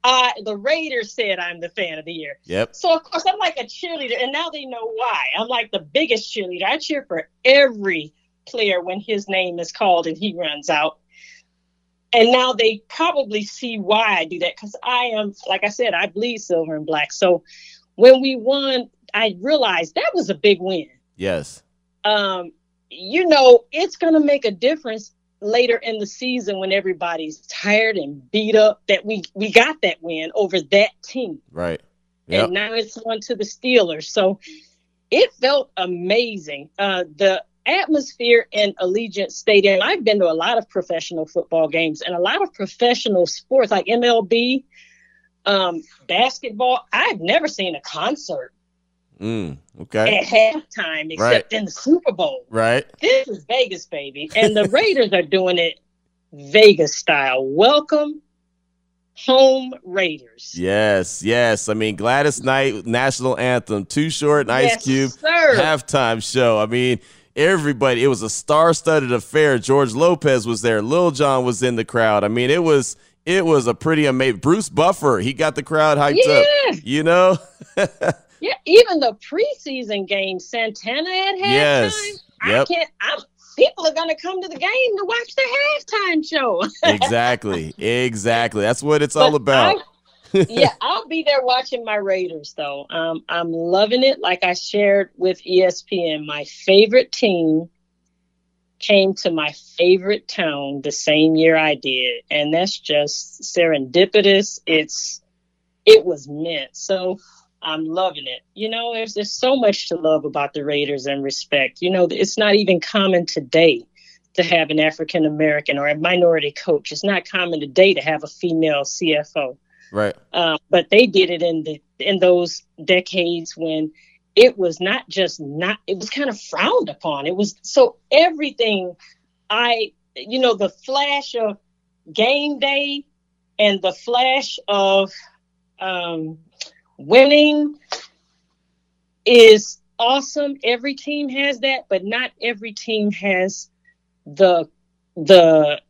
uh, the Raiders said I'm the fan of the year. Yep. So of course I'm like a cheerleader, and now they know why. I'm like the biggest cheerleader. I cheer for every player when his name is called and he runs out. And now they probably see why I do that because I am, like I said, I bleed silver and black. So when we won, I realized that was a big win. Yes. Um, you know, it's going to make a difference later in the season when everybody's tired and beat up that we we got that win over that team. Right. Yep. And now it's on to the Steelers. So it felt amazing. Uh, the atmosphere in Allegiant Stadium. I've been to a lot of professional football games and a lot of professional sports like MLB, um, basketball. I've never seen a concert Mm, okay. At halftime, except right. in the Super Bowl. Right. This is Vegas, baby. And the Raiders are doing it Vegas style. Welcome home Raiders. Yes, yes. I mean, Gladys Knight national anthem, Too Short and Ice yes, Cube sir. halftime show. I mean, everybody. It was a star-studded affair. George Lopez was there. Lil Jon was in the crowd. I mean, it was it was a pretty amazing. Bruce Buffer, he got the crowd hyped yeah. up. You know. Yeah, even the preseason game, Santana at halftime. Yes. Yep. I can't. I'm, people are going to come to the game to watch the halftime show. exactly. Exactly. That's what it's but all about. I, yeah, I'll be there watching my Raiders though. Um, I'm loving it. Like I shared with ESPN, my favorite team came to my favorite town the same year I did, and that's just serendipitous. It's it was meant. So I'm loving it. You know, there's there's so much to love about the Raiders and respect. You know, it's not even common today to have an African American or a minority coach. It's not common today to have a female CFO. Right. Uh, but they did it in the in those decades when it was not just not it was kind of frowned upon. It was so everything I you know the flash of game day and the flash of um, winning is awesome. Every team has that, but not every team has the the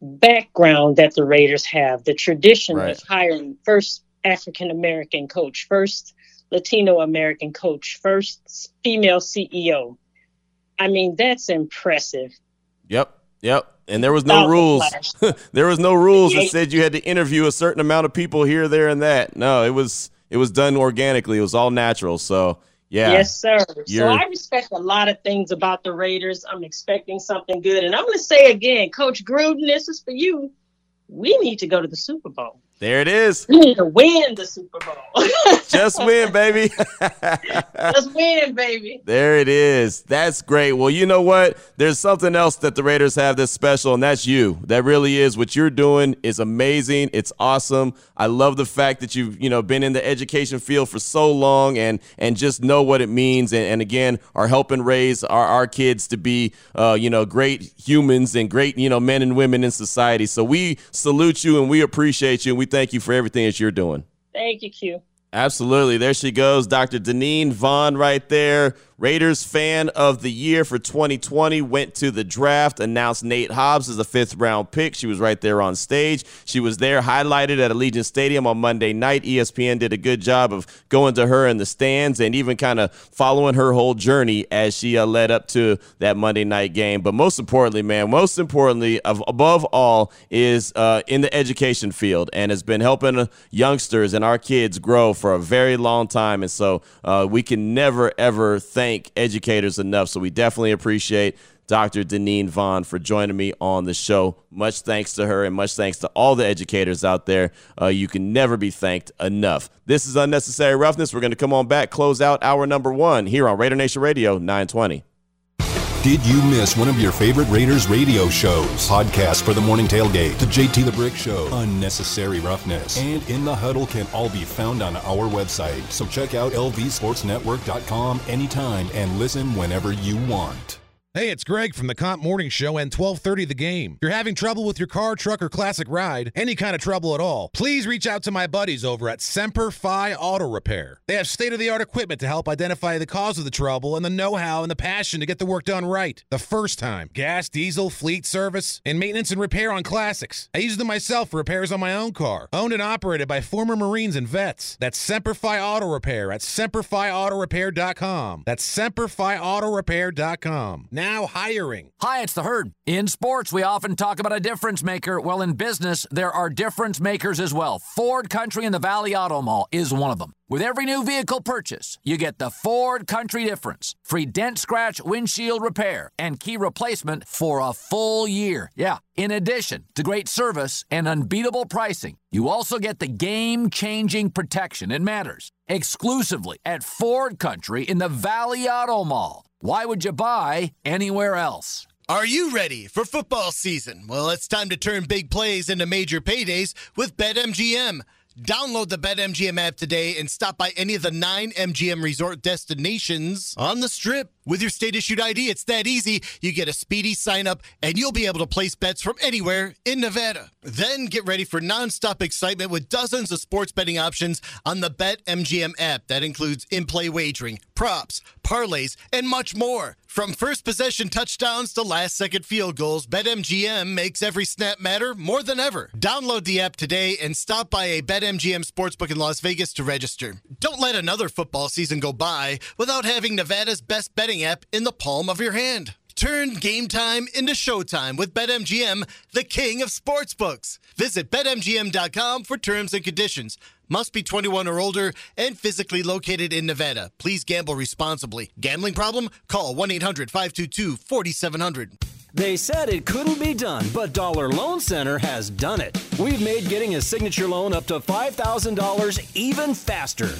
background that the Raiders have, the tradition right. of hiring first African American coach, first Latino American coach, first female CEO. I mean, that's impressive. Yep. Yep. And there was no rules. there was no rules that said you had to interview a certain amount of people here, there, and that. No, it was it was done organically. It was all natural. So yeah. Yes, sir. You're... So I respect a lot of things about the Raiders. I'm expecting something good. And I'm gonna say again, Coach Gruden, this is for you. We need to go to the Super Bowl. There it is. We need to win the Super Bowl. Just win, baby. Just win, baby. There it is. That's great. Well, you know what? There's something else that the Raiders have that's special, and that's you. That really is what you're doing is amazing. It's awesome. I love the fact that you've you know been in the education field for so long and and just know what it means. And, and again, are helping raise our, our kids to be uh, you know great humans and great you know men and women in society. So we salute you and we appreciate you and we thank you for everything that you're doing. Thank you, Q. Absolutely. There she goes, Dr. Deneen Vaughn right there. Raiders fan of the year for 2020 went to the draft, announced Nate Hobbs as a fifth round pick. She was right there on stage. She was there, highlighted at Allegiant Stadium on Monday night. ESPN did a good job of going to her in the stands and even kind of following her whole journey as she uh, led up to that Monday night game. But most importantly, man, most importantly, of, above all, is uh, in the education field and has been helping youngsters and our kids grow for a very long time. And so uh, we can never, ever thank thank educators enough. So we definitely appreciate Dr. Deneen Vaughn for joining me on the show. Much thanks to her and much thanks to all the educators out there. Uh, you can never be thanked enough. This is Unnecessary Roughness. We're going to come on back, close out hour number one here on Raider Nation Radio 920. Did you miss one of your favorite Raiders radio shows? Podcast for the morning tailgate, the JT the Brick Show, Unnecessary Roughness, and In the Huddle can all be found on our website. So check out lvsportsnetwork.com anytime and listen whenever you want. Hey, it's Greg from the Comp Morning Show and 1230 The Game. If you're having trouble with your car, truck, or classic ride, any kind of trouble at all, please reach out to my buddies over at Semper Fi Auto Repair. They have state-of-the-art equipment to help identify the cause of the trouble and the know-how and the passion to get the work done right. The first time. Gas, diesel, fleet service, and maintenance and repair on classics. I use them myself for repairs on my own car. Owned and operated by former Marines and vets. That's Semper Fi Auto Repair at SemperFiAutoRepair.com. That's SemperFiAutoRepair.com. Now now hiring. Hi, it's the herd. In sports, we often talk about a difference maker. Well, in business, there are difference makers as well. Ford Country in the Valley Auto Mall is one of them. With every new vehicle purchase, you get the Ford Country difference free dent scratch windshield repair and key replacement for a full year. Yeah, in addition to great service and unbeatable pricing, you also get the game changing protection it matters exclusively at Ford Country in the Valley Auto Mall. Why would you buy anywhere else? Are you ready for football season? Well, it's time to turn big plays into major paydays with BetMGM. Download the BetMGM app today and stop by any of the nine MGM resort destinations on the strip. With your state issued ID, it's that easy. You get a speedy sign up and you'll be able to place bets from anywhere in Nevada. Then get ready for nonstop excitement with dozens of sports betting options on the BetMGM app. That includes in play wagering, props, parlays, and much more. From first possession touchdowns to last second field goals, BetMGM makes every snap matter more than ever. Download the app today and stop by a BetMGM sportsbook in Las Vegas to register. Don't let another football season go by without having Nevada's best betting app in the palm of your hand. Turn game time into showtime with BetMGM, the king of sportsbooks. Visit BetMGM.com for terms and conditions. Must be 21 or older and physically located in Nevada. Please gamble responsibly. Gambling problem? Call 1 800 522 4700. They said it couldn't be done, but Dollar Loan Center has done it. We've made getting a signature loan up to $5,000 even faster.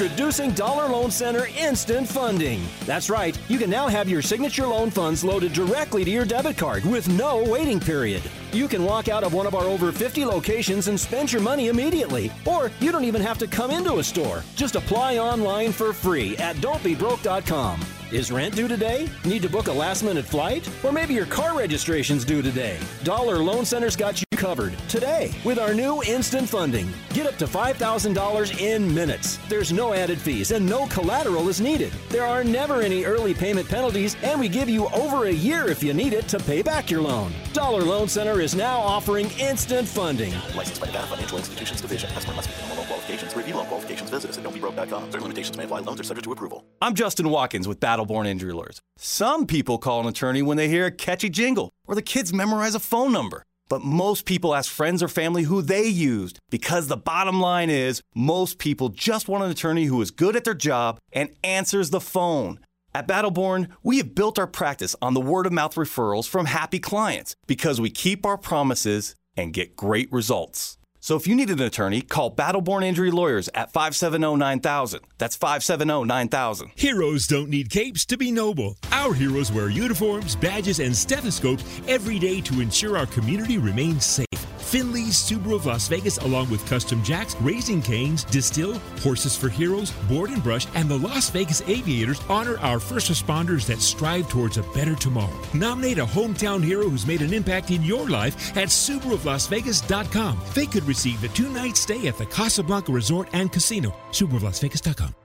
Introducing Dollar Loan Center Instant Funding. That's right, you can now have your signature loan funds loaded directly to your debit card with no waiting period. You can walk out of one of our over 50 locations and spend your money immediately. Or you don't even have to come into a store. Just apply online for free at don'tbebroke.com. Is rent due today? Need to book a last minute flight? Or maybe your car registration's due today? Dollar Loan Center's got you covered today with our new instant funding. Get up to $5,000 in minutes. There's no added fees and no collateral is needed. There are never any early payment penalties, and we give you over a year if you need it to pay back your loan. Dollar Loan Center is now offering instant funding. Licensed by the Nevada Financial Institutions Division. Customer must meet loan qualifications. Review loan qualifications, visit us at don'tbebroke.com. Certain limitations may apply. Loans are subject to approval. I'm Justin Watkins with Battleborn Injury Lawyers. Some people call an attorney when they hear a catchy jingle or the kids memorize a phone number. But most people ask friends or family who they used because the bottom line is most people just want an attorney who is good at their job and answers the phone. At Battleborn, we have built our practice on the word of mouth referrals from happy clients because we keep our promises and get great results. So if you need an attorney, call Battleborn Injury Lawyers at 570 9000. That's 570 9000. Heroes don't need capes to be noble. Our heroes wear uniforms, badges, and stethoscopes every day to ensure our community remains safe. Finley's Subaru of Las Vegas, along with Custom Jacks, Raising Canes, Distill, Horses for Heroes, Board and Brush, and the Las Vegas Aviators honor our first responders that strive towards a better tomorrow. Nominate a hometown hero who's made an impact in your life at SubaruofLasVegas.com. They could receive a two-night stay at the Casablanca Resort and Casino. SubaruofLasVegas.com.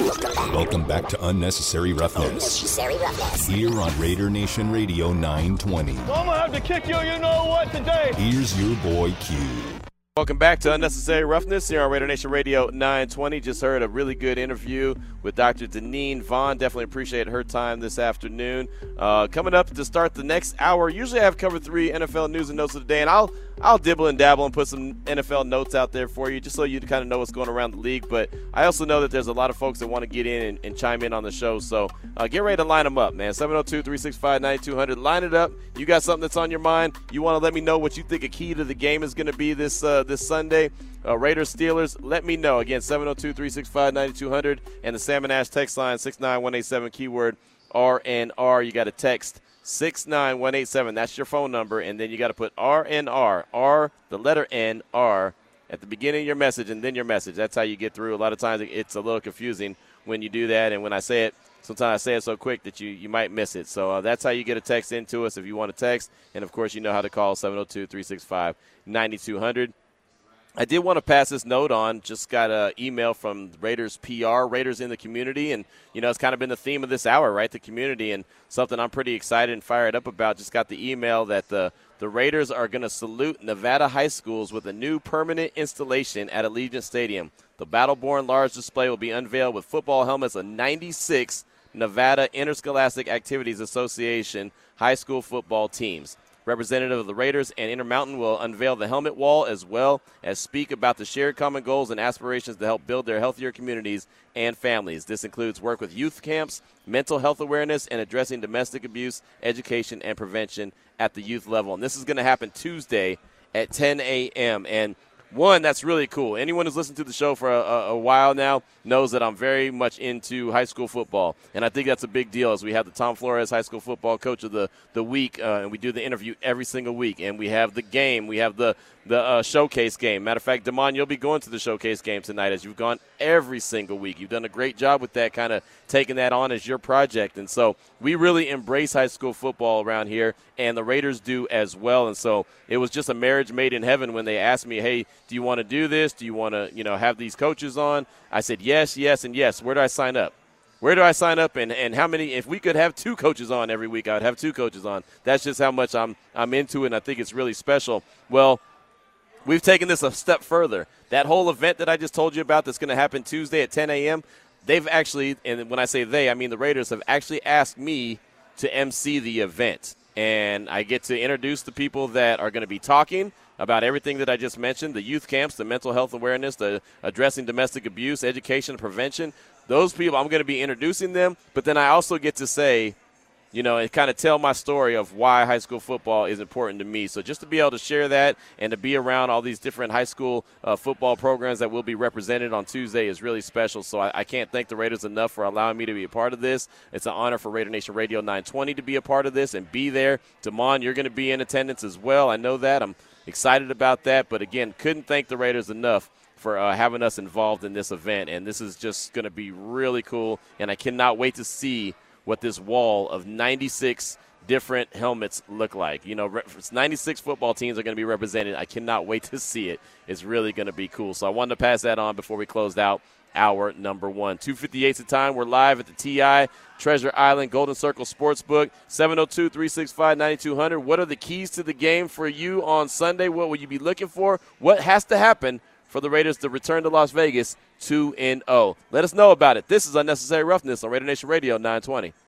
Welcome back to Unnecessary Roughness. Unnecessary Roughness. Here on Raider Nation Radio 920. I'm gonna have to kick you, you know what, today. Here's your boy Q. Welcome back to Unnecessary Roughness here on Raider Nation Radio 920. Just heard a really good interview with Dr. Deneen Vaughn. Definitely appreciate her time this afternoon. Uh, coming up to start the next hour, usually I have covered three NFL news and notes of the day, and I'll I'll dibble and dabble and put some NFL notes out there for you just so you kind of know what's going around the league. But I also know that there's a lot of folks that want to get in and, and chime in on the show. So uh, get ready to line them up, man. 702 365 9200. Line it up. You got something that's on your mind. You want to let me know what you think a key to the game is going to be this, uh, this Sunday. Uh, Raiders Steelers, let me know. Again, 702 365 9200 and the Salmon Ash text line 69187 keyword RNR. You got a text 69187. That's your phone number. And then you got to put RNR, R, the letter N, R, at the beginning of your message and then your message. That's how you get through. A lot of times it's a little confusing when you do that. And when I say it, sometimes I say it so quick that you, you might miss it. So uh, that's how you get a text into us if you want to text. And of course, you know how to call 702 365 9200. I did want to pass this note on. Just got an email from Raiders PR, Raiders in the community, and you know it's kind of been the theme of this hour, right? The community, and something I'm pretty excited and fired up about. Just got the email that the the Raiders are going to salute Nevada high schools with a new permanent installation at Allegiant Stadium. The Battleborn large display will be unveiled with football helmets of 96 Nevada Interscholastic Activities Association high school football teams. Representative of the Raiders and Intermountain will unveil the helmet wall as well as speak about the shared common goals and aspirations to help build their healthier communities and families. This includes work with youth camps, mental health awareness, and addressing domestic abuse, education, and prevention at the youth level. And this is going to happen Tuesday at 10 a.m. And one, that's really cool. Anyone who's listened to the show for a, a, while now knows that I'm very much into high school football, and I think that's a big deal. As we have the Tom Flores High School Football Coach of the the week, uh, and we do the interview every single week, and we have the game, we have the the uh, showcase game. Matter of fact, Demond, you'll be going to the showcase game tonight, as you've gone every single week. You've done a great job with that, kind of taking that on as your project, and so we really embrace high school football around here, and the Raiders do as well. And so it was just a marriage made in heaven when they asked me, "Hey, do you want to do this? Do you want to, you know, have these coaches on?" I said, "Yes, yes, and yes." Where do I sign up? Where do I sign up and, and how many if we could have two coaches on every week, I'd have two coaches on. That's just how much I'm I'm into it and I think it's really special. Well, we've taken this a step further. That whole event that I just told you about that's going to happen Tuesday at 10 a.m., they've actually, and when I say they, I mean the Raiders have actually asked me to MC the event. And I get to introduce the people that are going to be talking about everything that I just mentioned the youth camps, the mental health awareness, the addressing domestic abuse, education, prevention. Those people, I'm going to be introducing them, but then I also get to say, you know, and kind of tell my story of why high school football is important to me. So just to be able to share that and to be around all these different high school uh, football programs that will be represented on Tuesday is really special. So I, I, can't thank the Raiders enough for allowing me to be a part of this. It's an honor for Raider Nation Radio 920 to be a part of this and be there. Damon, you're going to be in attendance as well. I know that. I'm excited about that. But again, couldn't thank the Raiders enough for uh, having us involved in this event. And this is just going to be really cool. And I cannot wait to see – what this wall of 96 different helmets look like. You know, 96 football teams are going to be represented. I cannot wait to see it. It's really going to be cool. So I wanted to pass that on before we closed out hour number one. 258 the time. We're live at the TI Treasure Island Golden Circle Sportsbook. 702 365 9200. What are the keys to the game for you on Sunday? What will you be looking for? What has to happen for the Raiders to return to Las Vegas 2 0? Let us know about it. This is Unnecessary Roughness on Raider Nation Radio 920.